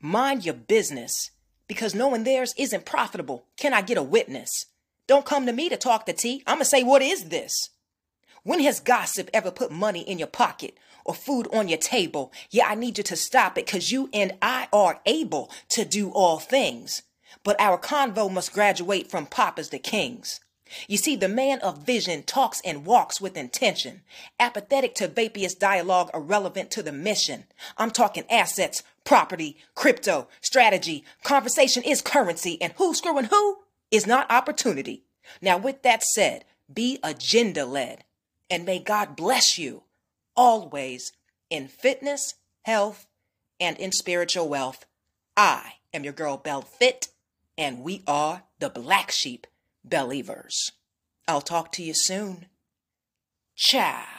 Mind your business because knowing theirs isn't profitable. Can I get a witness? Don't come to me to talk the tea. I'm going to say, what is this? When has gossip ever put money in your pocket or food on your table? Yeah, I need you to stop it because you and I are able to do all things. But our convo must graduate from papas to kings. You see, the man of vision talks and walks with intention, apathetic to vaporous dialogue irrelevant to the mission. I'm talking assets, property, crypto, strategy. Conversation is currency, and who's screwing who is not opportunity. Now, with that said, be agenda led, and may God bless you always in fitness, health, and in spiritual wealth. I am your girl, Bell Fit, and we are the Black Sheep Believers. I'll talk to you soon. Ciao.